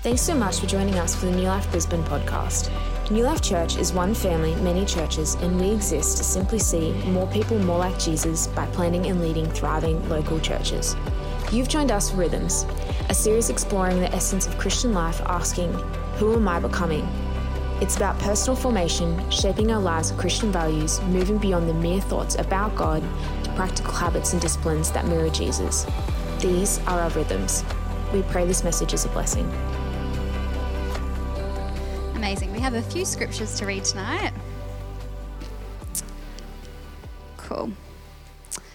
Thanks so much for joining us for the New Life Brisbane podcast. New Life Church is one family, many churches, and we exist to simply see more people more like Jesus by planting and leading thriving local churches. You've joined us for Rhythms, a series exploring the essence of Christian life, asking, Who am I becoming? It's about personal formation, shaping our lives with Christian values, moving beyond the mere thoughts about God to practical habits and disciplines that mirror Jesus. These are our rhythms. We pray this message is a blessing. We have a few scriptures to read tonight. Cool.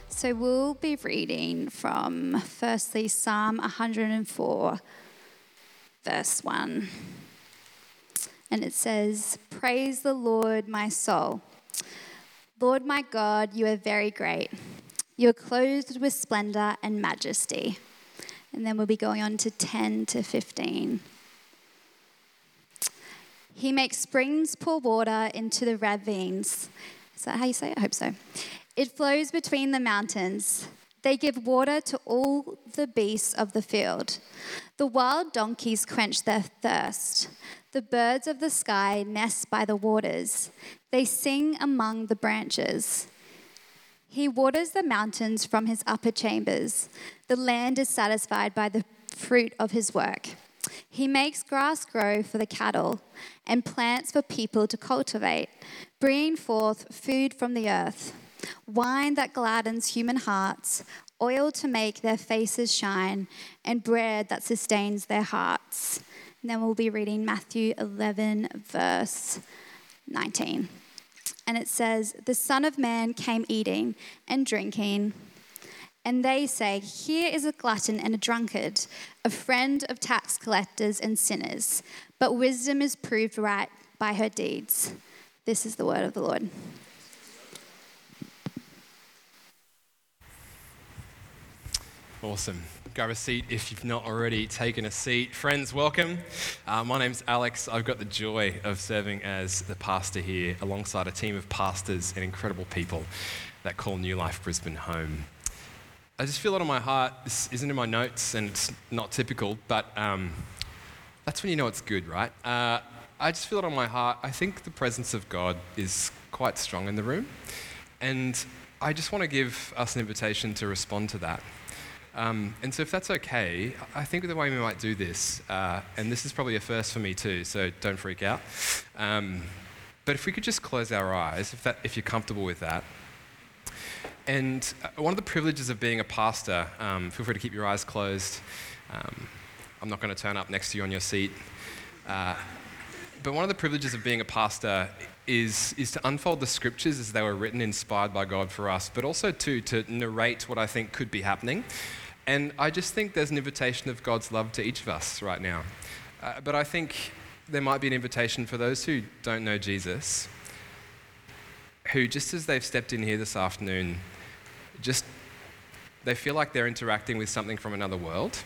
So we'll be reading from firstly Psalm 104, verse 1. And it says, Praise the Lord, my soul. Lord my God, you are very great. You are clothed with splendor and majesty. And then we'll be going on to 10 to 15. He makes springs pour water into the ravines. Is that how you say it? I hope so. It flows between the mountains. They give water to all the beasts of the field. The wild donkeys quench their thirst. The birds of the sky nest by the waters. They sing among the branches. He waters the mountains from his upper chambers. The land is satisfied by the fruit of his work. He makes grass grow for the cattle and plants for people to cultivate, bringing forth food from the earth, wine that gladdens human hearts, oil to make their faces shine, and bread that sustains their hearts. And then we'll be reading Matthew 11, verse 19. And it says, The Son of Man came eating and drinking. And they say, Here is a glutton and a drunkard, a friend of tax collectors and sinners. But wisdom is proved right by her deeds. This is the word of the Lord. Awesome. Grab a seat if you've not already taken a seat. Friends, welcome. Uh, my name's Alex. I've got the joy of serving as the pastor here alongside a team of pastors and incredible people that call New Life Brisbane home. I just feel it on my heart. This isn't in my notes and it's not typical, but um, that's when you know it's good, right? Uh, I just feel it on my heart. I think the presence of God is quite strong in the room. And I just want to give us an invitation to respond to that. Um, and so, if that's okay, I think the way we might do this, uh, and this is probably a first for me too, so don't freak out. Um, but if we could just close our eyes, if, that, if you're comfortable with that. And uh, one of the privileges of being a pastor, um, feel free to keep your eyes closed. Um, I'm not going to turn up next to you on your seat. Uh, but one of the privileges of being a pastor is, is to unfold the scriptures as they were written, inspired by God for us, but also to, to narrate what I think could be happening. And I just think there's an invitation of God's love to each of us right now. Uh, but I think there might be an invitation for those who don't know Jesus, who, just as they've stepped in here this afternoon, just they feel like they're interacting with something from another world,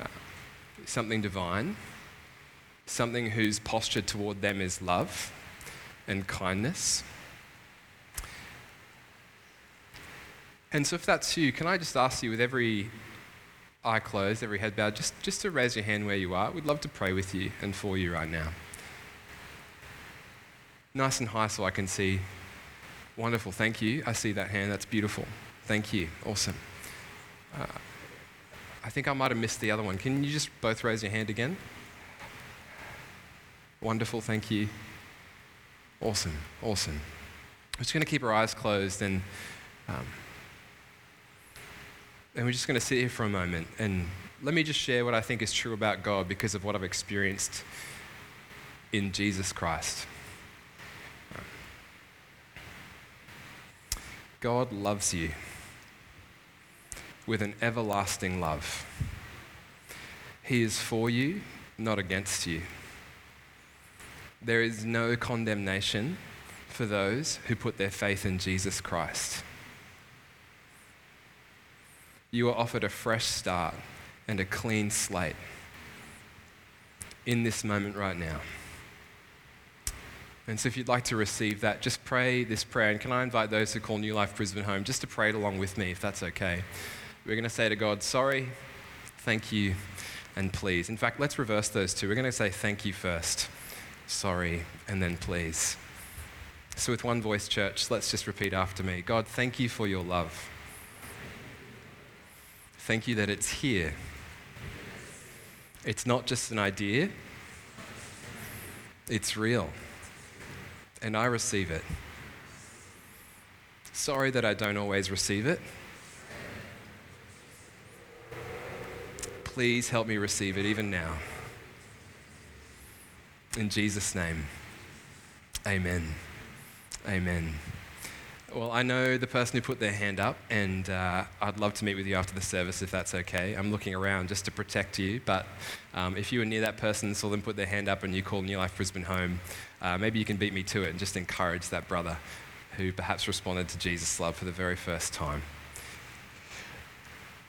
uh, something divine, something whose posture toward them is love and kindness. And so, if that's you, can I just ask you, with every eye closed, every head bowed, just, just to raise your hand where you are? We'd love to pray with you and for you right now. Nice and high so I can see. Wonderful, thank you. I see that hand, that's beautiful. Thank you, awesome. Uh, I think I might have missed the other one. Can you just both raise your hand again? Wonderful, thank you. Awesome, awesome. We're just going to keep our eyes closed and. Um, and we're just going to sit here for a moment and let me just share what I think is true about God because of what I've experienced in Jesus Christ. God loves you with an everlasting love. He is for you, not against you. There is no condemnation for those who put their faith in Jesus Christ you are offered a fresh start and a clean slate in this moment right now. And so, if you'd like to receive that, just pray this prayer. And can I invite those who call New Life Brisbane home just to pray it along with me, if that's okay? We're going to say to God, Sorry, thank you, and please. In fact, let's reverse those two. We're going to say thank you first, sorry, and then please. So, with one voice, church, let's just repeat after me God, thank you for your love. Thank you that it's here. It's not just an idea, it's real. And I receive it. Sorry that I don't always receive it. Please help me receive it even now. In Jesus' name, amen. Amen. Well, I know the person who put their hand up, and uh, I'd love to meet with you after the service if that's okay. I'm looking around just to protect you, but um, if you were near that person and saw them put their hand up and you call New Life Brisbane home, uh, maybe you can beat me to it and just encourage that brother who perhaps responded to Jesus' love for the very first time.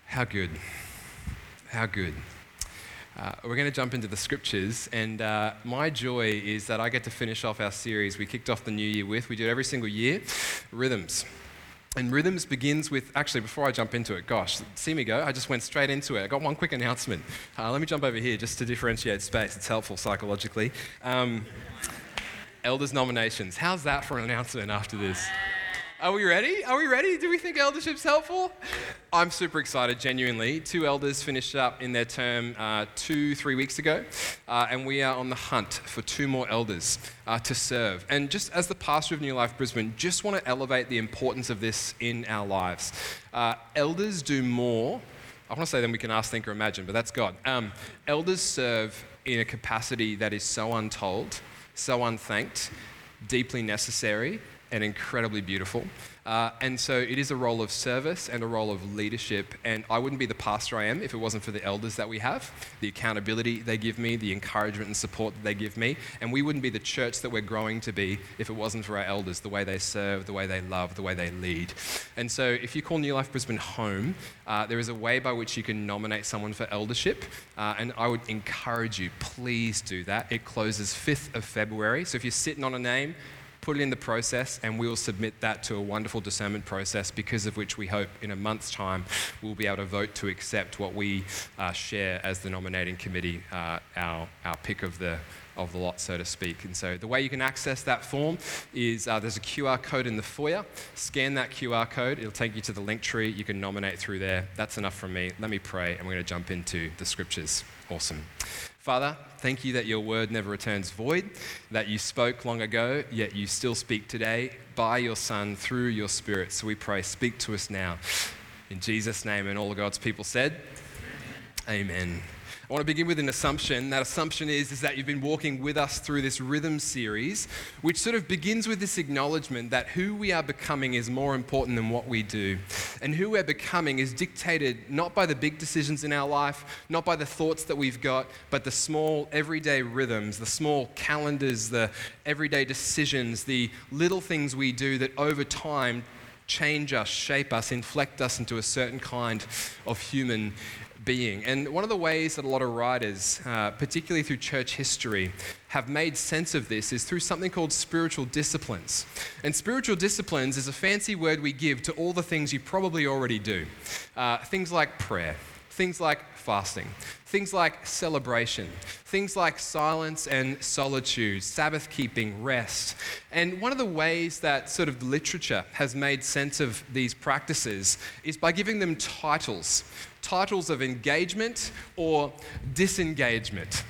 How good. How good. Uh, we're going to jump into the scriptures, and uh, my joy is that I get to finish off our series we kicked off the new year with. We do it every single year Rhythms. And Rhythms begins with, actually, before I jump into it, gosh, see me go. I just went straight into it. I got one quick announcement. Uh, let me jump over here just to differentiate space. It's helpful psychologically. Um, elders nominations. How's that for an announcement after this? Are we ready? Are we ready? Do we think eldership's helpful? I'm super excited, genuinely. Two elders finished up in their term uh, two, three weeks ago, uh, and we are on the hunt for two more elders uh, to serve. And just as the pastor of New Life Brisbane, just want to elevate the importance of this in our lives. Uh, elders do more. I want to say than we can ask, think, or imagine, but that's God. Um, elders serve in a capacity that is so untold, so unthanked, deeply necessary, and incredibly beautiful. Uh, and so it is a role of service and a role of leadership. And I wouldn't be the pastor I am if it wasn't for the elders that we have, the accountability they give me, the encouragement and support that they give me. And we wouldn't be the church that we're growing to be if it wasn't for our elders, the way they serve, the way they love, the way they lead. And so if you call New Life Brisbane home, uh, there is a way by which you can nominate someone for eldership. Uh, and I would encourage you, please do that. It closes 5th of February. So if you're sitting on a name, put it in the process, and we will submit that to a wonderful discernment process, because of which we hope in a month's time we'll be able to vote to accept what we uh, share as the nominating committee, uh, our, our pick of the of the lot, so to speak. And so the way you can access that form is uh, there's a QR code in the foyer. Scan that QR code, it'll take you to the link tree. You can nominate through there. That's enough from me. Let me pray, and we're going to jump into the scriptures. Awesome. Father, thank you that your word never returns void, that you spoke long ago, yet you still speak today by your Son through your Spirit. So we pray, speak to us now. In Jesus' name, and all of God's people said, Amen. Amen. I want to begin with an assumption. That assumption is, is that you've been walking with us through this rhythm series, which sort of begins with this acknowledgement that who we are becoming is more important than what we do. And who we're becoming is dictated not by the big decisions in our life, not by the thoughts that we've got, but the small everyday rhythms, the small calendars, the everyday decisions, the little things we do that over time change us, shape us, inflect us into a certain kind of human being. And one of the ways that a lot of writers, uh, particularly through church history, have made sense of this is through something called spiritual disciplines. And spiritual disciplines is a fancy word we give to all the things you probably already do. Uh, things like prayer, things like fasting, things like celebration, things like silence and solitude, Sabbath keeping, rest. And one of the ways that sort of literature has made sense of these practices is by giving them titles titles of engagement or disengagement.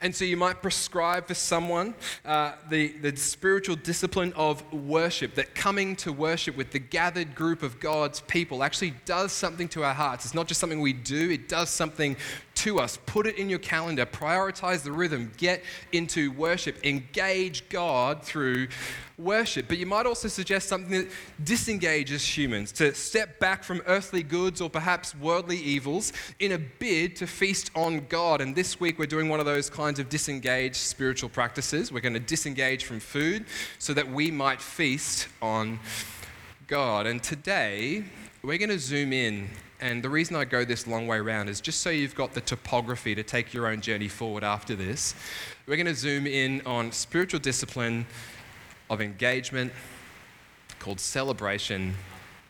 And so you might prescribe for someone uh, the, the spiritual discipline of worship, that coming to worship with the gathered group of God's people actually does something to our hearts. It's not just something we do, it does something to us. Put it in your calendar, prioritize the rhythm, get into worship, engage God through worship. But you might also suggest something that disengages humans, to step back from earthly goods or perhaps worldly evils in a bid to feast on God. And this week we're doing one of those kinds of disengaged spiritual practices. We're going to disengage from food so that we might feast on God. And today we're going to zoom in and the reason I go this long way around is just so you've got the topography to take your own journey forward after this. We're going to zoom in on spiritual discipline of engagement called celebration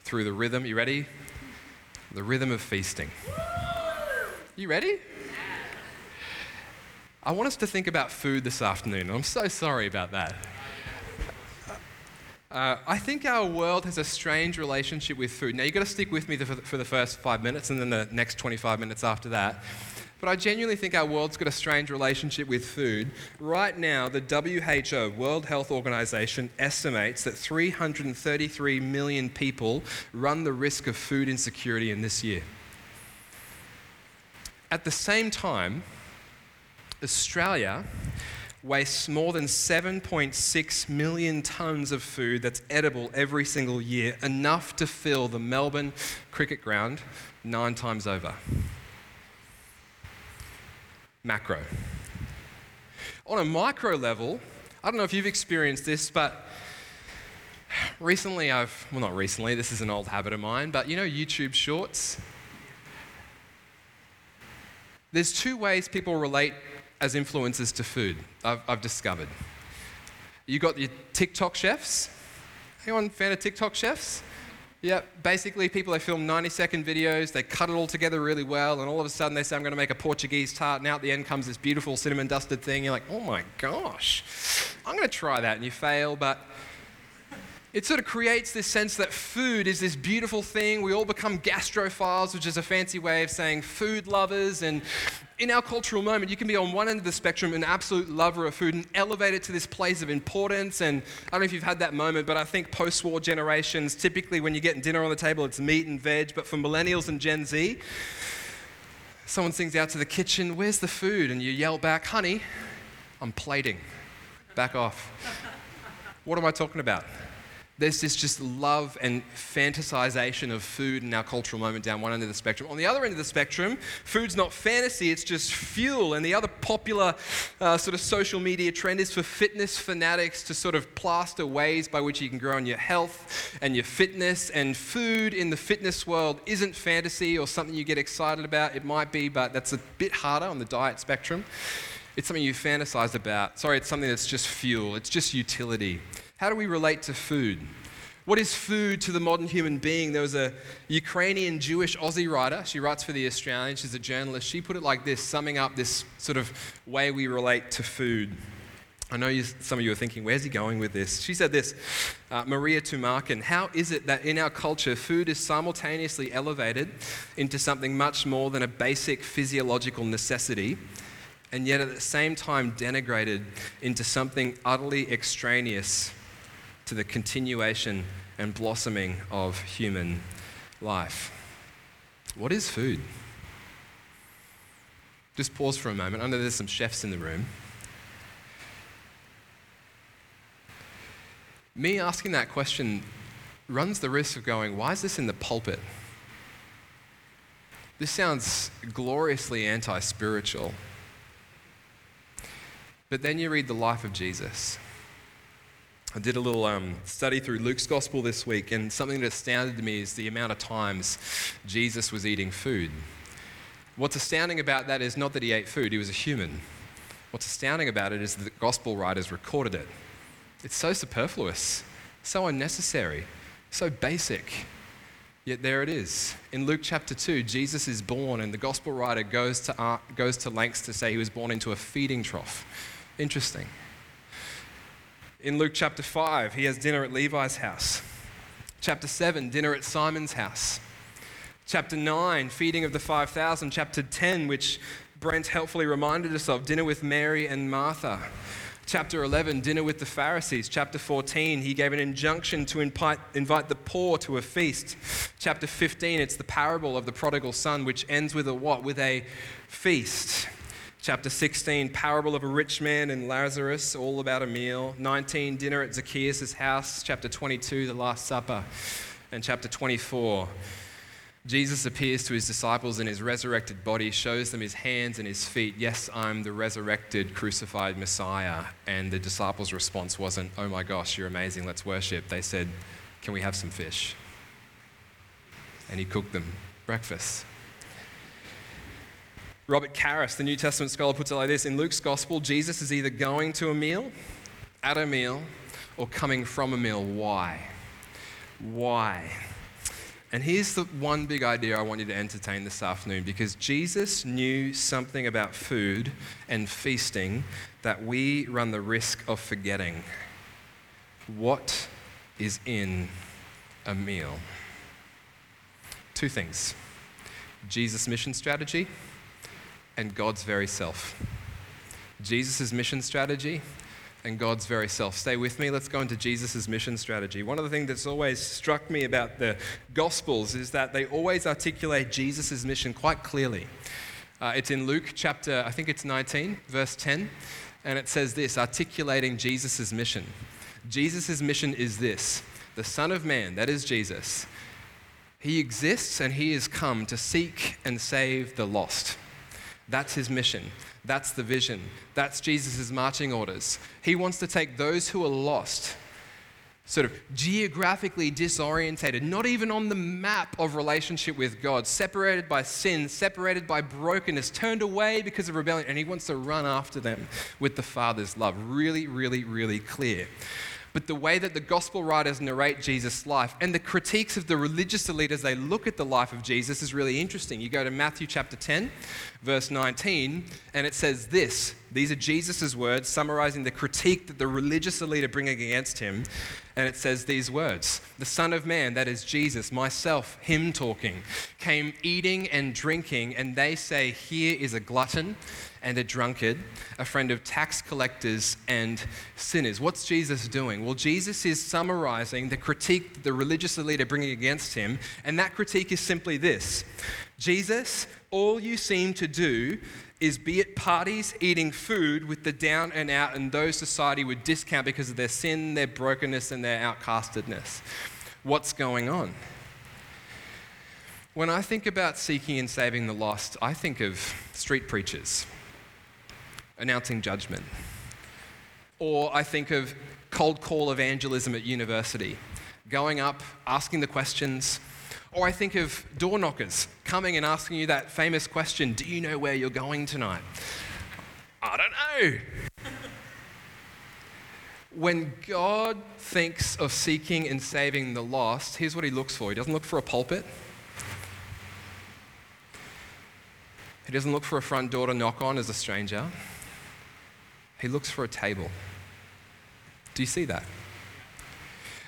through the rhythm. You ready? The rhythm of feasting. You ready? I want us to think about food this afternoon. I'm so sorry about that. Uh, I think our world has a strange relationship with food. Now, you've got to stick with me for the first five minutes and then the next 25 minutes after that. But I genuinely think our world's got a strange relationship with food. Right now, the WHO, World Health Organization, estimates that 333 million people run the risk of food insecurity in this year. At the same time, Australia wastes more than 7.6 million tonnes of food that's edible every single year, enough to fill the Melbourne cricket ground nine times over. Macro. On a micro level, I don't know if you've experienced this, but recently I've, well, not recently, this is an old habit of mine, but you know YouTube shorts? There's two ways people relate as influencers to food, I've, I've discovered. You got your TikTok chefs. Anyone fan of TikTok chefs? Yeah, basically, people they film 90 second videos, they cut it all together really well, and all of a sudden they say, I'm going to make a Portuguese tart, and out the end comes this beautiful cinnamon dusted thing. You're like, oh my gosh, I'm going to try that, and you fail, but it sort of creates this sense that food is this beautiful thing. We all become gastrophiles, which is a fancy way of saying food lovers. And in our cultural moment, you can be on one end of the spectrum, an absolute lover of food, and elevate it to this place of importance. And I don't know if you've had that moment, but I think post war generations, typically when you're getting dinner on the table, it's meat and veg. But for millennials and Gen Z, someone sings out to the kitchen, Where's the food? And you yell back, Honey, I'm plating. Back off. What am I talking about? There's this just love and fantasization of food in our cultural moment down one end of the spectrum. On the other end of the spectrum, food's not fantasy, it's just fuel. And the other popular uh, sort of social media trend is for fitness fanatics to sort of plaster ways by which you can grow in your health and your fitness. And food in the fitness world isn't fantasy or something you get excited about. It might be, but that's a bit harder on the diet spectrum. It's something you fantasize about. Sorry, it's something that's just fuel, it's just utility. How do we relate to food? What is food to the modern human being? There was a Ukrainian Jewish Aussie writer. She writes for The Australian. She's a journalist. She put it like this, summing up this sort of way we relate to food. I know you, some of you are thinking, where's he going with this? She said this uh, Maria Tumarkin, how is it that in our culture food is simultaneously elevated into something much more than a basic physiological necessity? and yet at the same time denigrated into something utterly extraneous to the continuation and blossoming of human life. What is food? Just pause for a moment. I know there's some chefs in the room. Me asking that question runs the risk of going, why is this in the pulpit? This sounds gloriously anti spiritual. But then you read the life of Jesus. I did a little um, study through Luke's gospel this week, and something that astounded me is the amount of times Jesus was eating food. What's astounding about that is not that he ate food, he was a human. What's astounding about it is that the gospel writers recorded it. It's so superfluous, so unnecessary, so basic. Yet there it is. In Luke chapter 2, Jesus is born, and the gospel writer goes to, uh, goes to lengths to say he was born into a feeding trough. Interesting. In Luke chapter 5, he has dinner at Levi's house. Chapter 7, dinner at Simon's house. Chapter 9, feeding of the 5,000. Chapter 10, which Brent helpfully reminded us of, dinner with Mary and Martha. Chapter 11, dinner with the Pharisees. Chapter 14, he gave an injunction to invite, the poor to a feast. Chapter 15, it's the parable of the prodigal son, which ends with a what? With a feast. Chapter 16, parable of a rich man and Lazarus, all about a meal. 19, dinner at Zacchaeus' house. Chapter 22, the Last Supper. And chapter 24, Jesus appears to his disciples in his resurrected body, shows them his hands and his feet. Yes, I'm the resurrected, crucified Messiah. And the disciples' response wasn't, Oh my gosh, you're amazing, let's worship. They said, Can we have some fish? And he cooked them breakfast. Robert Karris, the New Testament scholar, puts it like this In Luke's gospel, Jesus is either going to a meal, at a meal, or coming from a meal. Why? Why? And here's the one big idea I want you to entertain this afternoon because Jesus knew something about food and feasting that we run the risk of forgetting. What is in a meal? Two things Jesus' mission strategy and God's very self. Jesus' mission strategy and God's very self. Stay with me. Let's go into Jesus' mission strategy. One of the things that's always struck me about the Gospels is that they always articulate Jesus' mission quite clearly. Uh, it's in Luke chapter, I think it's 19, verse 10, and it says this articulating Jesus' mission. Jesus' mission is this the Son of Man, that is Jesus. He exists and he has come to seek and save the lost. That's his mission. That's the vision. That's Jesus' marching orders. He wants to take those who are lost, sort of geographically disorientated, not even on the map of relationship with God, separated by sin, separated by brokenness, turned away because of rebellion, and he wants to run after them with the Father's love. Really, really, really clear but the way that the gospel writers narrate Jesus' life and the critiques of the religious elite as they look at the life of Jesus is really interesting. You go to Matthew chapter 10, verse 19, and it says this. These are Jesus' words summarizing the critique that the religious elite are bringing against him. And it says these words The Son of Man, that is Jesus, myself, him talking, came eating and drinking, and they say, Here is a glutton and a drunkard, a friend of tax collectors and sinners. What's Jesus doing? Well, Jesus is summarizing the critique that the religious elite are bringing against him, and that critique is simply this Jesus, all you seem to do is be at parties eating food with the down and out and those society would discount because of their sin, their brokenness, and their outcastedness. What's going on? When I think about seeking and saving the lost, I think of street preachers announcing judgment. Or I think of cold call evangelism at university, going up, asking the questions. Or I think of door knockers coming and asking you that famous question Do you know where you're going tonight? I don't know. when God thinks of seeking and saving the lost, here's what he looks for He doesn't look for a pulpit, he doesn't look for a front door to knock on as a stranger. He looks for a table. Do you see that?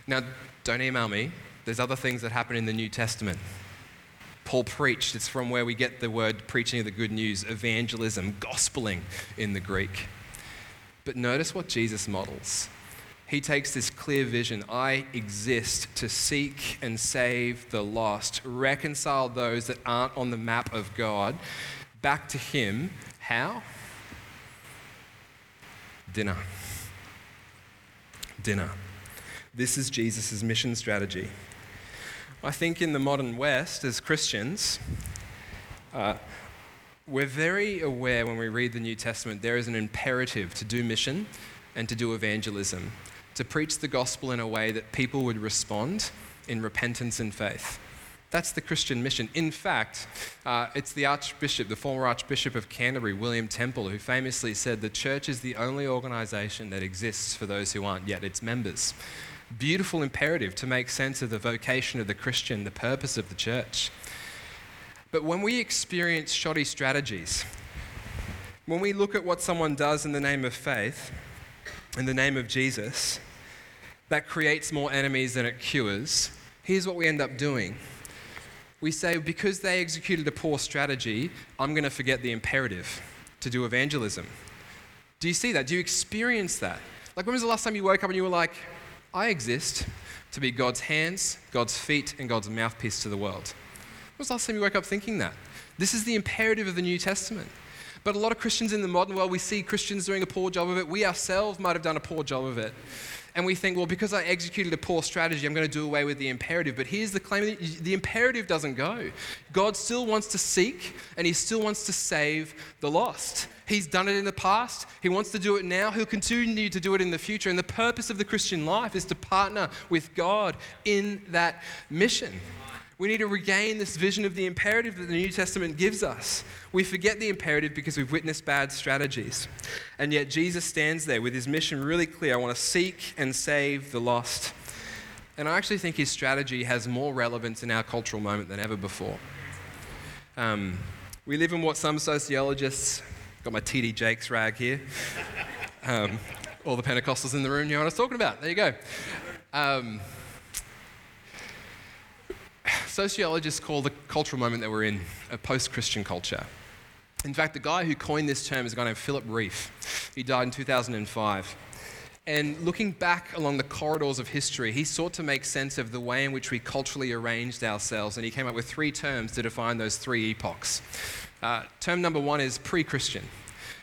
Now, don't email me. There's other things that happen in the New Testament. Paul preached, it's from where we get the word preaching of the good news, evangelism, gospeling in the Greek. But notice what Jesus models. He takes this clear vision I exist to seek and save the lost, reconcile those that aren't on the map of God back to Him. How? Dinner. Dinner. This is Jesus' mission strategy. I think in the modern West, as Christians, uh, we're very aware when we read the New Testament there is an imperative to do mission and to do evangelism, to preach the gospel in a way that people would respond in repentance and faith. That's the Christian mission. In fact, uh, it's the Archbishop, the former Archbishop of Canterbury, William Temple, who famously said the church is the only organization that exists for those who aren't yet its members. Beautiful imperative to make sense of the vocation of the Christian, the purpose of the church. But when we experience shoddy strategies, when we look at what someone does in the name of faith, in the name of Jesus, that creates more enemies than it cures, here's what we end up doing we say because they executed a poor strategy, I'm going to forget the imperative to do evangelism. Do you see that? Do you experience that? Like, when was the last time you woke up and you were like, I exist to be God's hands, God's feet, and God's mouthpiece to the world? When was the last time you woke up thinking that? This is the imperative of the New Testament. But a lot of Christians in the modern world, we see Christians doing a poor job of it. We ourselves might have done a poor job of it and we think, well, because I executed a poor strategy, I'm going to do away with the imperative. But here's the claim the imperative doesn't go. God still wants to seek and he still wants to save the lost. He's done it in the past. He wants to do it now. He'll continue to do it in the future. And the purpose of the Christian life is to partner with God in that mission. We need to regain this vision of the imperative that the New Testament gives us. We forget the imperative because we've witnessed bad strategies. And yet Jesus stands there with his mission really clear I want to seek and save the lost. And I actually think his strategy has more relevance in our cultural moment than ever before. Um, we live in what some sociologists, got my TD Jakes rag here, um, all the Pentecostals in the room, know what I was talking about. There you go. Um, sociologists call the cultural moment that we're in a post Christian culture. In fact, the guy who coined this term is a guy named Philip Rieff. He died in 2005. And looking back along the corridors of history, he sought to make sense of the way in which we culturally arranged ourselves, and he came up with three terms to define those three epochs. Uh, term number one is pre Christian.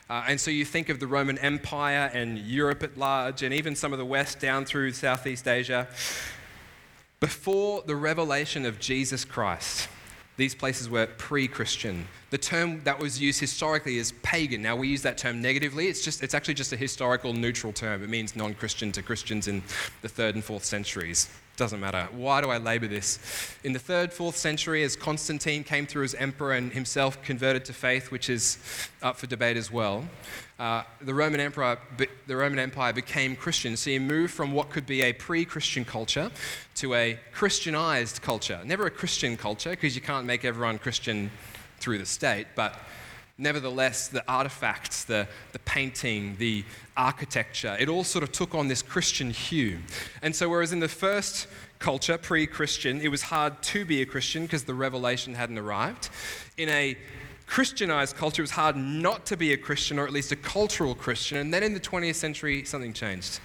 Uh, and so you think of the Roman Empire and Europe at large, and even some of the West down through Southeast Asia. Before the revelation of Jesus Christ, these places were pre Christian. The term that was used historically is pagan. Now, we use that term negatively. It's, just, it's actually just a historical neutral term. It means non Christian to Christians in the third and fourth centuries. Doesn't matter. Why do I labor this? In the third, fourth century, as Constantine came through as emperor and himself converted to faith, which is up for debate as well, uh, the, Roman Emperor, the Roman Empire became Christian. So you move from what could be a pre Christian culture to a Christianized culture. Never a Christian culture, because you can't make everyone Christian through the state, but nevertheless, the artifacts, the, the painting, the architecture, it all sort of took on this Christian hue. And so, whereas in the first culture, pre Christian, it was hard to be a Christian because the revelation hadn't arrived, in a Christianized culture, it was hard not to be a Christian or at least a cultural Christian. And then in the 20th century, something changed.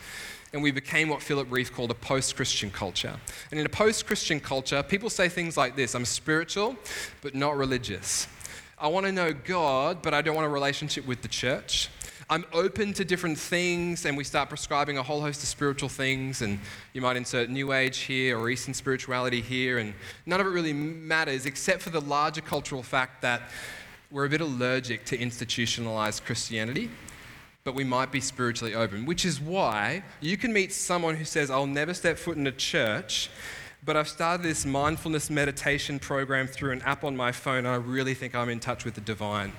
And we became what Philip Rieff called a post Christian culture. And in a post Christian culture, people say things like this I'm spiritual, but not religious. I want to know God, but I don't want a relationship with the church. I'm open to different things, and we start prescribing a whole host of spiritual things. And you might insert New Age here or Eastern spirituality here, and none of it really matters except for the larger cultural fact that we're a bit allergic to institutionalized Christianity, but we might be spiritually open, which is why you can meet someone who says, I'll never step foot in a church but I've started this mindfulness meditation program through an app on my phone, and I really think I'm in touch with the divine.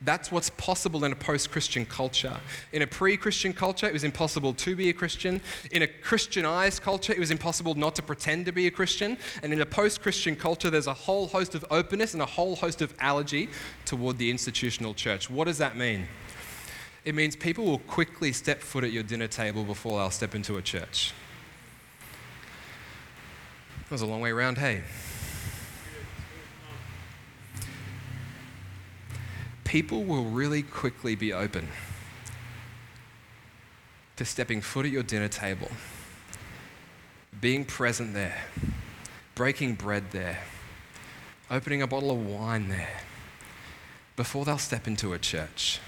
That's what's possible in a post Christian culture. In a pre Christian culture, it was impossible to be a Christian. In a Christianized culture, it was impossible not to pretend to be a Christian. And in a post Christian culture, there's a whole host of openness and a whole host of allergy toward the institutional church. What does that mean? It means people will quickly step foot at your dinner table before they'll step into a church. That was a long way around, hey. People will really quickly be open to stepping foot at your dinner table, being present there, breaking bread there, opening a bottle of wine there, before they'll step into a church.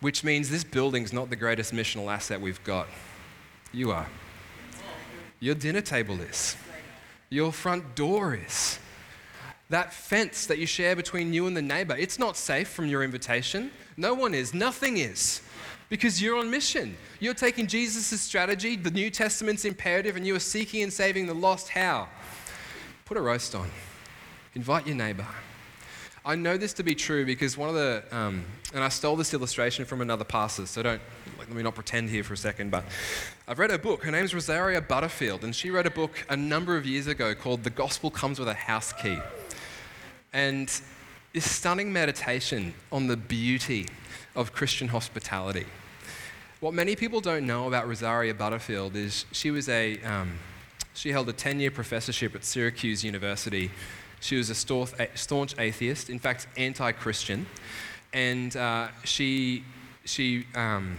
Which means this building's not the greatest missional asset we've got. You are. Your dinner table is your front door is. That fence that you share between you and the neighbor, it's not safe from your invitation. No one is, nothing is, because you're on mission. You're taking Jesus' strategy, the New Testament's imperative, and you are seeking and saving the lost. How? Put a roast on, invite your neighbor. I know this to be true because one of the, um, and I stole this illustration from another pastor, so don't, like, let me not pretend here for a second, but I've read her book. Her name's Rosaria Butterfield, and she wrote a book a number of years ago called The Gospel Comes with a House Key. And this stunning meditation on the beauty of Christian hospitality. What many people don't know about Rosaria Butterfield is she was a, um, she held a 10 year professorship at Syracuse University she was a staunch atheist, in fact, anti Christian. And uh, she, she, um,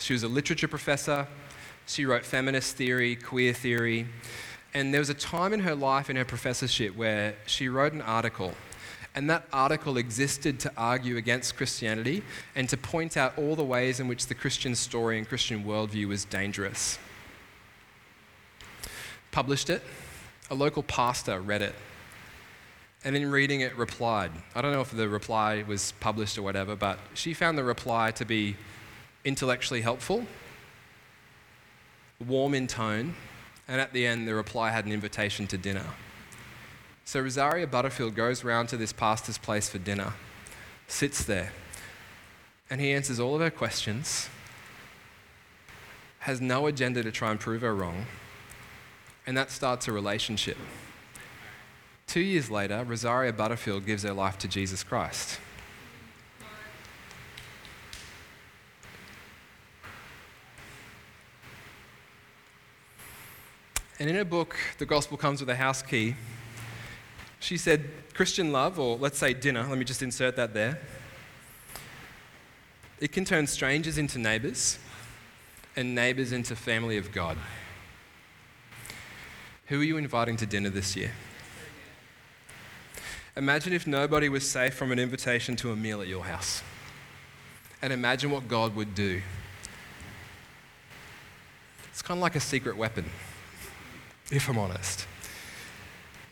she was a literature professor. She wrote feminist theory, queer theory. And there was a time in her life, in her professorship, where she wrote an article. And that article existed to argue against Christianity and to point out all the ways in which the Christian story and Christian worldview was dangerous. Published it. A local pastor read it and in reading it replied. I don't know if the reply was published or whatever, but she found the reply to be intellectually helpful, warm in tone, and at the end, the reply had an invitation to dinner. So Rosaria Butterfield goes round to this pastor's place for dinner, sits there, and he answers all of her questions, has no agenda to try and prove her wrong, and that starts a relationship. Two years later, Rosaria Butterfield gives her life to Jesus Christ. And in her book, The Gospel Comes with a House Key, she said, Christian love, or let's say dinner, let me just insert that there, it can turn strangers into neighbors and neighbors into family of God. Who are you inviting to dinner this year? Imagine if nobody was safe from an invitation to a meal at your house. And imagine what God would do. It's kind of like a secret weapon, if I'm honest.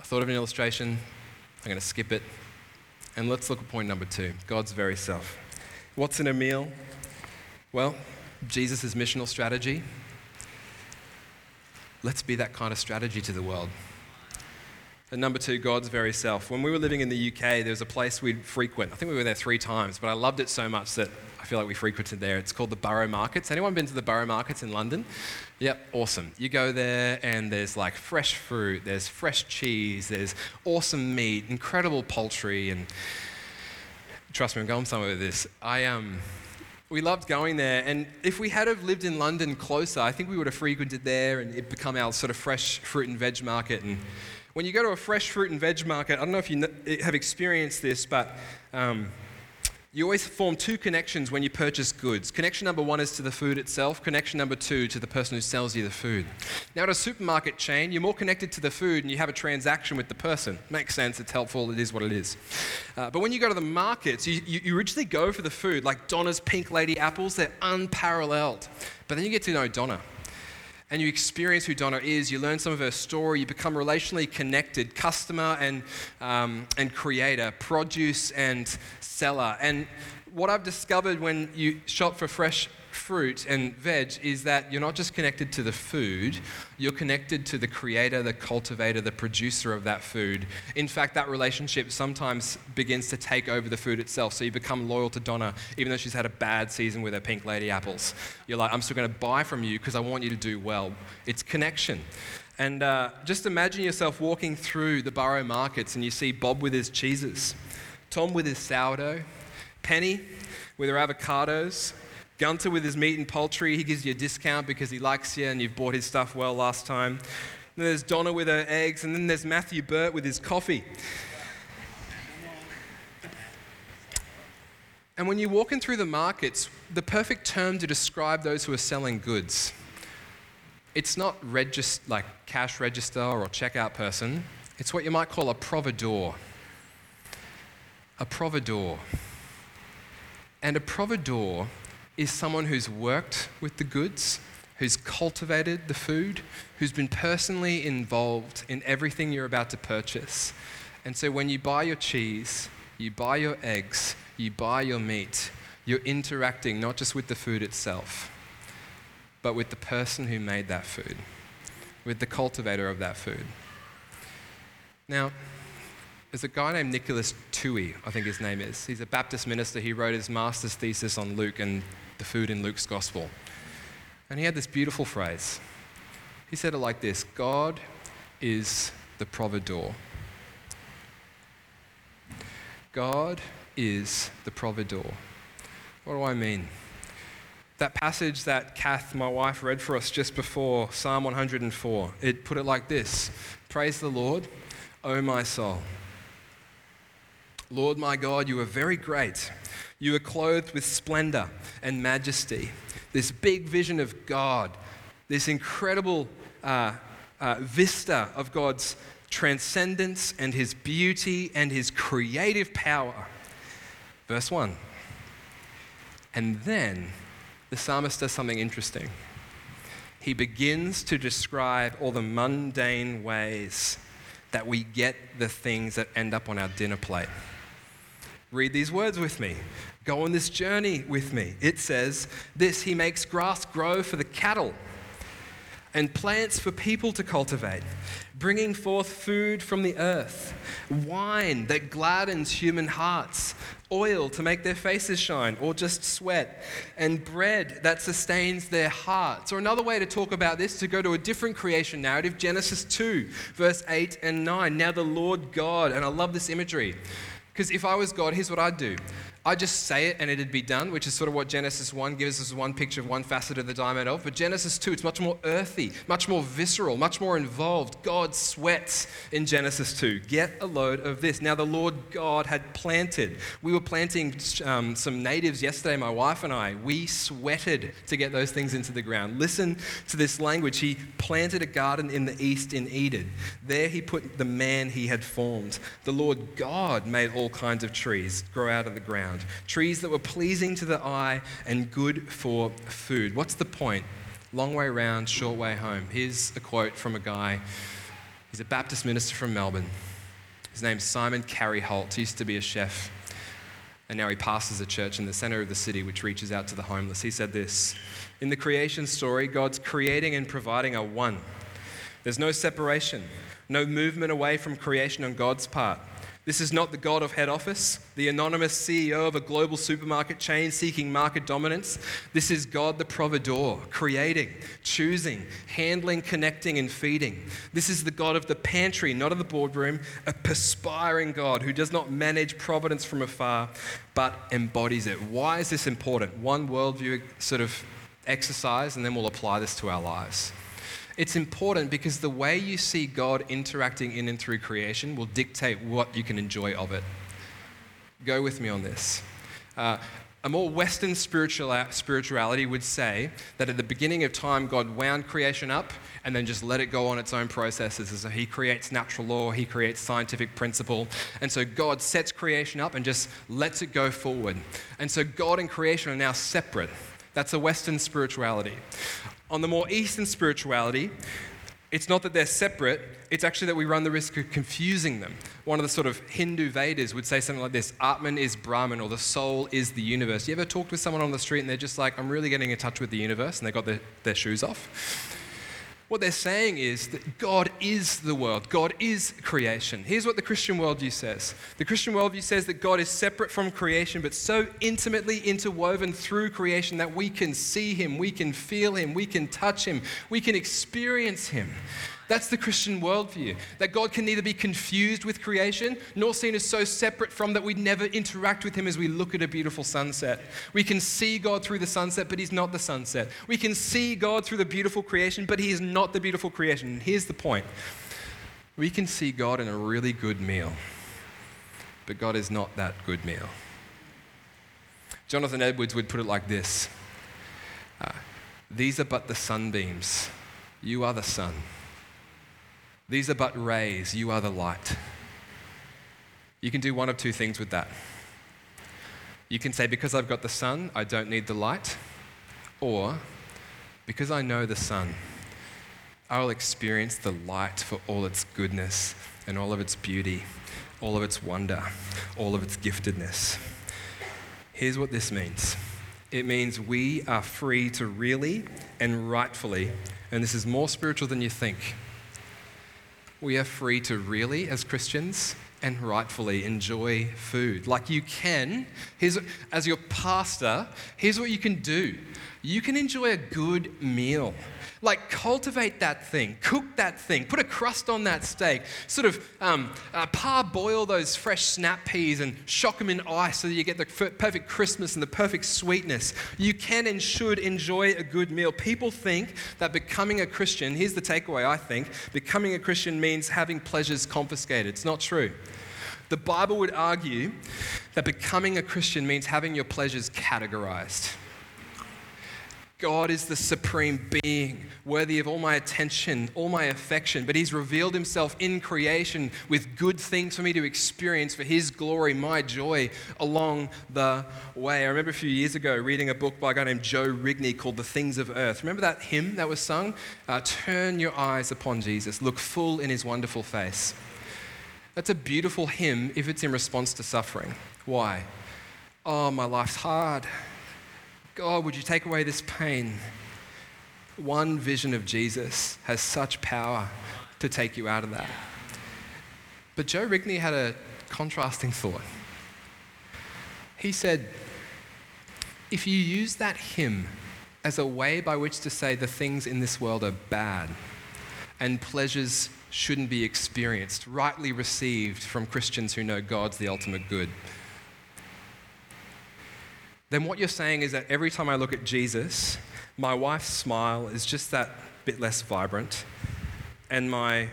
I thought of an illustration. I'm going to skip it. And let's look at point number two God's very self. What's in a meal? Well, Jesus' missional strategy. Let's be that kind of strategy to the world. And number two, God's very self. When we were living in the UK, there was a place we'd frequent. I think we were there three times, but I loved it so much that I feel like we frequented there. It's called the Borough Markets. Anyone been to the Borough Markets in London? Yep, awesome. You go there and there's like fresh fruit, there's fresh cheese, there's awesome meat, incredible poultry, and trust me, I'm going somewhere with this. I um, we loved going there, and if we had have lived in London closer, I think we would have frequented there, and it become our sort of fresh fruit and veg market. And when you go to a fresh fruit and veg market, I don't know if you have experienced this, but um, you always form two connections when you purchase goods. Connection number one is to the food itself, connection number two to the person who sells you the food. Now, at a supermarket chain, you're more connected to the food and you have a transaction with the person. Makes sense, it's helpful, it is what it is. Uh, but when you go to the markets, you, you, you originally go for the food, like Donna's Pink Lady apples, they're unparalleled. But then you get to know Donna and you experience who Donna is, you learn some of her story, you become relationally connected, customer and, um, and creator, produce and seller. And what I've discovered when you shop for fresh fruit and veg is that you're not just connected to the food, you're connected to the creator, the cultivator, the producer of that food. In fact, that relationship sometimes begins to take over the food itself. So you become loyal to Donna, even though she's had a bad season with her pink lady apples. You're like, I'm still going to buy from you because I want you to do well. It's connection. And uh, just imagine yourself walking through the borough markets and you see Bob with his cheeses, Tom with his sourdough, Penny with her avocados, Gunter with his meat and poultry, he gives you a discount because he likes you and you've bought his stuff well last time. Then there's Donna with her eggs, and then there's Matthew Burt with his coffee. And when you're walking through the markets, the perfect term to describe those who are selling goods, it's not regist- like cash register or checkout person. It's what you might call a providor. A providor. And a providor is someone who's worked with the goods, who's cultivated the food, who's been personally involved in everything you're about to purchase. And so when you buy your cheese, you buy your eggs, you buy your meat, you're interacting not just with the food itself, but with the person who made that food, with the cultivator of that food. Now, there's a guy named Nicholas Tui, I think his name is. He's a Baptist minister. He wrote his master's thesis on Luke and the food in Luke's gospel. And he had this beautiful phrase. He said it like this God is the providor. God is the providor. What do I mean? That passage that Kath, my wife, read for us just before, Psalm 104, it put it like this Praise the Lord, O my soul. Lord my God, you are very great. You are clothed with splendor and majesty. This big vision of God, this incredible uh, uh, vista of God's transcendence and his beauty and his creative power. Verse 1. And then the psalmist does something interesting. He begins to describe all the mundane ways that we get the things that end up on our dinner plate. Read these words with me. Go on this journey with me. It says, This He makes grass grow for the cattle, and plants for people to cultivate, bringing forth food from the earth, wine that gladdens human hearts, oil to make their faces shine or just sweat, and bread that sustains their hearts. Or another way to talk about this, to go to a different creation narrative, Genesis 2, verse 8 and 9. Now the Lord God, and I love this imagery, because if I was God, here's what I'd do I just say it and it'd be done, which is sort of what Genesis 1 gives us one picture of one facet of the diamond of. But Genesis 2, it's much more earthy, much more visceral, much more involved. God sweats in Genesis 2. Get a load of this. Now, the Lord God had planted. We were planting um, some natives yesterday, my wife and I. We sweated to get those things into the ground. Listen to this language. He planted a garden in the east in Eden. There he put the man he had formed. The Lord God made all kinds of trees grow out of the ground ground, trees that were pleasing to the eye and good for food. What's the point? Long way round, short way home. Here's a quote from a guy. He's a Baptist minister from Melbourne. His name's Simon Carey Holt. He used to be a chef, and now he pastors a church in the center of the city which reaches out to the homeless. He said this In the creation story, God's creating and providing are one. There's no separation, no movement away from creation on God's part. This is not the God of head office, the anonymous CEO of a global supermarket chain seeking market dominance. This is God the providor, creating, choosing, handling, connecting, and feeding. This is the God of the pantry, not of the boardroom, a perspiring God who does not manage providence from afar, but embodies it. Why is this important? One worldview sort of exercise, and then we'll apply this to our lives. It's important because the way you see God interacting in and through creation will dictate what you can enjoy of it. Go with me on this. Uh, a more Western spirituality would say that at the beginning of time, God wound creation up and then just let it go on its own processes. So he creates natural law, he creates scientific principle. And so God sets creation up and just lets it go forward. And so God and creation are now separate. That's a Western spirituality. On the more Eastern spirituality, it's not that they're separate, it's actually that we run the risk of confusing them. One of the sort of Hindu Vedas would say something like this Atman is Brahman, or the soul is the universe. You ever talked with someone on the street and they're just like, I'm really getting in touch with the universe, and they got their, their shoes off? What they're saying is that God is the world, God is creation. Here's what the Christian worldview says the Christian worldview says that God is separate from creation, but so intimately interwoven through creation that we can see Him, we can feel Him, we can touch Him, we can experience Him. That's the Christian worldview. That God can neither be confused with creation nor seen as so separate from that we never interact with Him as we look at a beautiful sunset. We can see God through the sunset, but He's not the sunset. We can see God through the beautiful creation, but He is not the beautiful creation. And here's the point we can see God in a really good meal, but God is not that good meal. Jonathan Edwards would put it like this uh, These are but the sunbeams. You are the sun. These are but rays, you are the light. You can do one of two things with that. You can say, Because I've got the sun, I don't need the light. Or, Because I know the sun, I will experience the light for all its goodness and all of its beauty, all of its wonder, all of its giftedness. Here's what this means it means we are free to really and rightfully, and this is more spiritual than you think we are free to really, as Christians, and rightfully enjoy food. Like you can, here's, as your pastor, here's what you can do you can enjoy a good meal. Like, cultivate that thing, cook that thing, put a crust on that steak, sort of um, uh, parboil those fresh snap peas and shock them in ice so that you get the perfect crispness and the perfect sweetness. You can and should enjoy a good meal. People think that becoming a Christian, here's the takeaway I think becoming a Christian means having pleasures confiscated. It's not true. The Bible would argue that becoming a Christian means having your pleasures categorized. God is the supreme being, worthy of all my attention, all my affection, but He's revealed Himself in creation with good things for me to experience for His glory, my joy along the way. I remember a few years ago reading a book by a guy named Joe Rigney called The Things of Earth. Remember that hymn that was sung? Uh, Turn your eyes upon Jesus, look full in His wonderful face. That's a beautiful hymn if it's in response to suffering. Why? Oh, my life's hard. God, would you take away this pain? One vision of Jesus has such power to take you out of that. But Joe Rigney had a contrasting thought. He said, if you use that hymn as a way by which to say the things in this world are bad and pleasures shouldn't be experienced, rightly received from Christians who know God's the ultimate good, then what you're saying is that every time I look at Jesus, my wife's smile is just that bit less vibrant, and my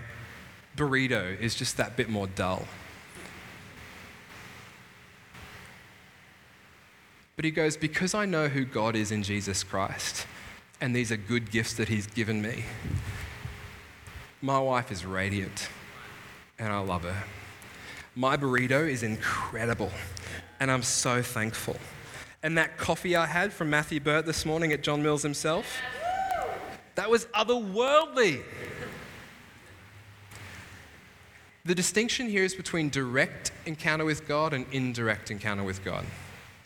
burrito is just that bit more dull. But he goes, Because I know who God is in Jesus Christ, and these are good gifts that he's given me, my wife is radiant, and I love her. My burrito is incredible, and I'm so thankful. And that coffee I had from Matthew Burt this morning at John Mills himself, that was otherworldly. The distinction here is between direct encounter with God and indirect encounter with God.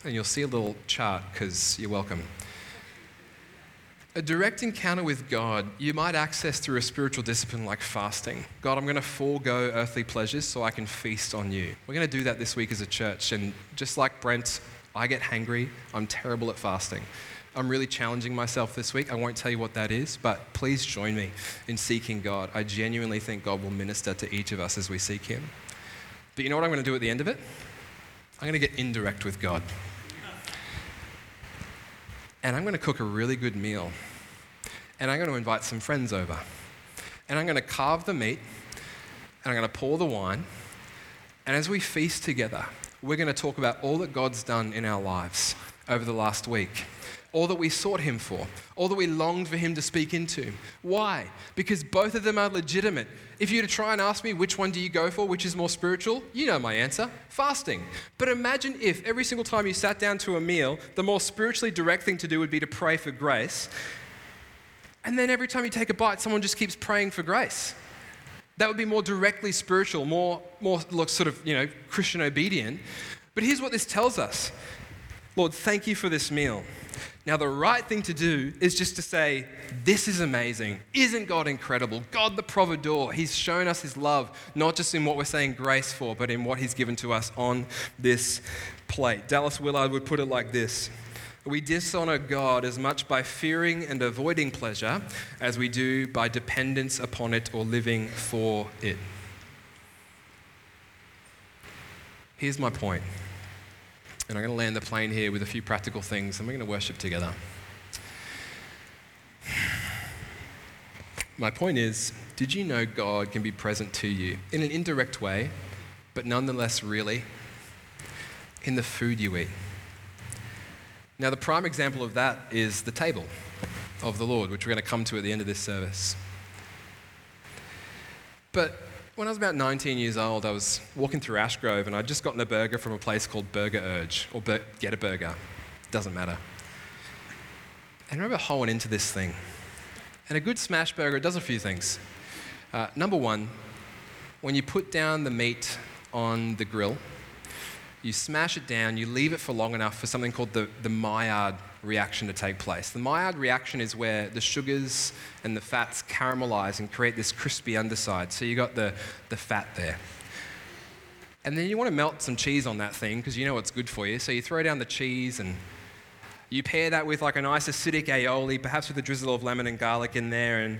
And you'll see a little chart because you're welcome. A direct encounter with God you might access through a spiritual discipline like fasting. God, I'm going to forego earthly pleasures so I can feast on you. We're going to do that this week as a church. And just like Brent, I get hangry. I'm terrible at fasting. I'm really challenging myself this week. I won't tell you what that is, but please join me in seeking God. I genuinely think God will minister to each of us as we seek Him. But you know what I'm going to do at the end of it? I'm going to get indirect with God and I'm going to cook a really good meal. And I'm going to invite some friends over. And I'm going to carve the meat, and I'm going to pour the wine. And as we feast together, we're going to talk about all that God's done in our lives over the last week all that we sought him for, all that we longed for him to speak into. Why? Because both of them are legitimate. If you were to try and ask me which one do you go for, which is more spiritual, you know my answer fasting. But imagine if every single time you sat down to a meal, the more spiritually direct thing to do would be to pray for grace. And then every time you take a bite, someone just keeps praying for grace. That would be more directly spiritual, more, more sort of, you know, Christian obedient. But here's what this tells us Lord, thank you for this meal. Now, the right thing to do is just to say, This is amazing. Isn't God incredible? God the providor. He's shown us his love, not just in what we're saying grace for, but in what he's given to us on this plate. Dallas Willard would put it like this We dishonor God as much by fearing and avoiding pleasure as we do by dependence upon it or living for it. Here's my. And I'm going to land the plane here with a few practical things, and we're going to worship together. My point is did you know God can be present to you in an indirect way, but nonetheless, really, in the food you eat? Now, the prime example of that is the table of the Lord, which we're going to come to at the end of this service. But when I was about 19 years old, I was walking through Ashgrove and I'd just gotten a burger from a place called Burger Urge, or Bur- Get a Burger. Doesn't matter. And I remember hoeing into this thing. And a good smash burger it does a few things. Uh, number one, when you put down the meat on the grill, you smash it down, you leave it for long enough for something called the, the Maillard reaction to take place. The Maillard reaction is where the sugars and the fats caramelize and create this crispy underside. So you got the, the fat there. And then you want to melt some cheese on that thing because you know it's good for you. So you throw down the cheese and you pair that with like a nice acidic aioli, perhaps with a drizzle of lemon and garlic in there. And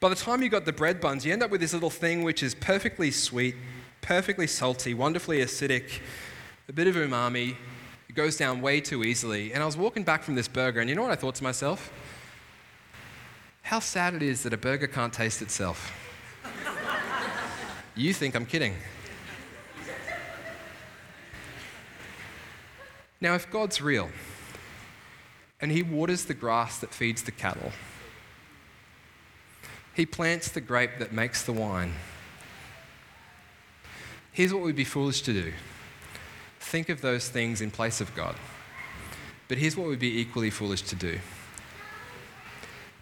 by the time you got the bread buns, you end up with this little thing which is perfectly sweet, perfectly salty, wonderfully acidic, a bit of umami. It goes down way too easily. And I was walking back from this burger, and you know what I thought to myself? How sad it is that a burger can't taste itself. you think I'm kidding. Now, if God's real, and He waters the grass that feeds the cattle, He plants the grape that makes the wine. Here's what we'd be foolish to do think of those things in place of God. But here's what would be equally foolish to do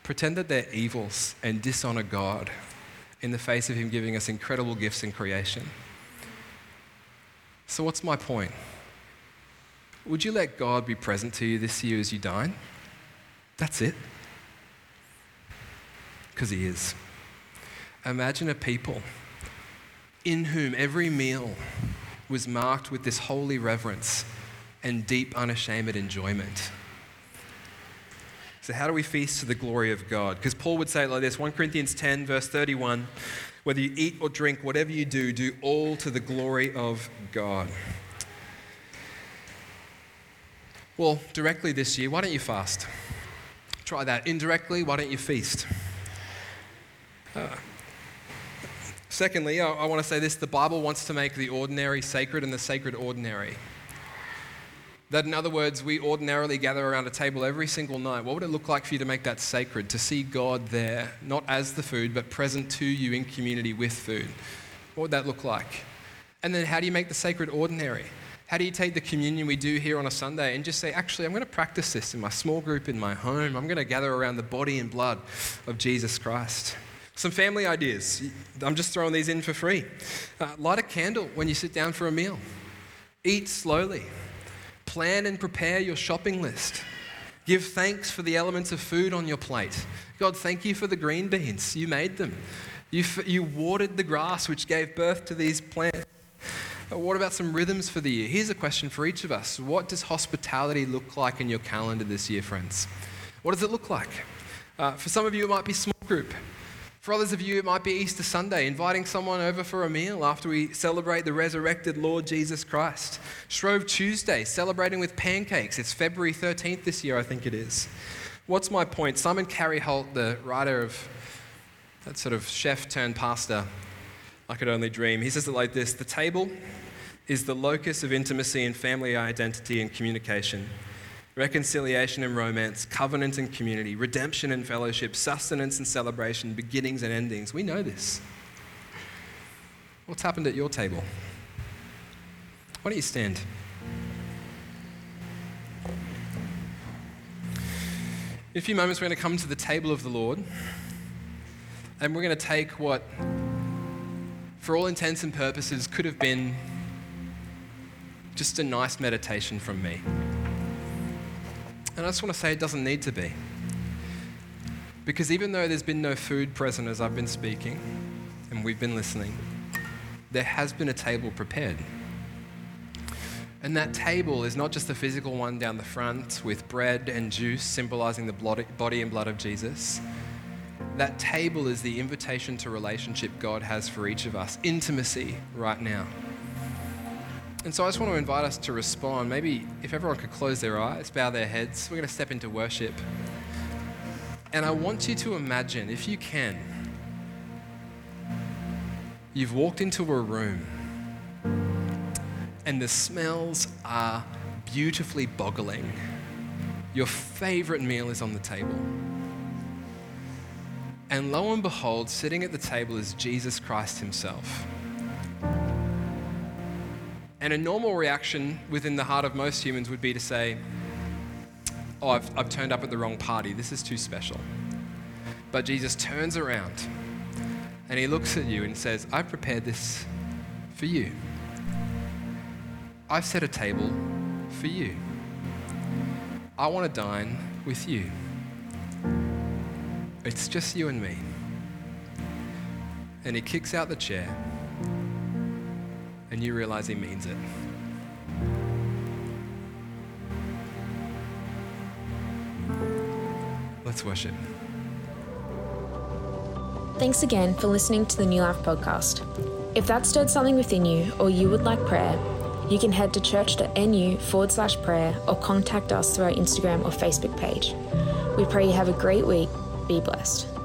pretend that they're evils and dishonor God in the face of Him giving us incredible gifts in creation. So, what's my point? Would you let God be present to you this year as you dine? That's it. because He is. Imagine a people in whom every meal was marked with this holy reverence and deep, unashamed enjoyment. So, how do we feast to the glory of God? Because Paul would say it like this 1 Corinthians 10, verse 31 whether you eat or drink, whatever you do, do all to the glory of God. Well, directly this year, why don't you fast? Try that. Indirectly, why don't you feast? Uh, secondly, I, I want to say this the Bible wants to make the ordinary sacred and the sacred ordinary. That, in other words, we ordinarily gather around a table every single night. What would it look like for you to make that sacred? To see God there, not as the food, but present to you in community with food. What would that look like? And then, how do you make the sacred ordinary? How do you take the communion we do here on a Sunday and just say, actually, I'm going to practice this in my small group, in my home. I'm going to gather around the body and blood of Jesus Christ. Some family ideas. I'm just throwing these in for free. Uh, light a candle when you sit down for a meal. Eat slowly. Plan and prepare your shopping list. Give thanks for the elements of food on your plate. God, thank you for the green beans. You made them. You, you watered the grass, which gave birth to these plants. But what about some rhythms for the year? Here's a question for each of us What does hospitality look like in your calendar this year, friends? What does it look like? Uh, for some of you, it might be small group. For others of you, it might be Easter Sunday, inviting someone over for a meal after we celebrate the resurrected Lord Jesus Christ. Shrove Tuesday, celebrating with pancakes. It's February 13th this year, I think it is. What's my point? Simon Carey Holt, the writer of that sort of chef turned pastor, I could only dream, he says it like this The table is the locus of intimacy and family identity and communication reconciliation and romance, covenant and community, redemption and fellowship, sustenance and celebration, beginnings and endings. We know this. What's happened at your table? Why don't you stand? In a few moments, we're going to come to the table of the Lord, and we're going to take what, for all intents and purposes, could have been just a nice meditation from me. And I just want to say it doesn't need to be. Because even though there's been no food present as I've been speaking and we've been listening, there has been a table prepared. And that table is not just a physical one down the front with bread and juice symbolizing the body and blood of Jesus. That table is the invitation to relationship God has for each of us, intimacy right now. And so I just want to invite us to respond. Maybe if everyone could close their eyes, bow their heads, we're going to step into worship. And I want you to imagine, if you can, you've walked into a room and the smells are beautifully boggling. Your favorite meal is on the table. And lo and behold, sitting at the table is Jesus Christ Himself. And a normal reaction within the heart of most humans would be to say, Oh, I've, I've turned up at the wrong party. This is too special. But Jesus turns around and he looks at you and says, I've prepared this for you. I've set a table for you. I want to dine with you. It's just you and me. And he kicks out the chair and you realize He means it. Let's worship. Thanks again for listening to the Newlife podcast. If that stirred something within you or you would like prayer, you can head to church.nu forward slash prayer or contact us through our Instagram or Facebook page. We pray you have a great week. Be blessed.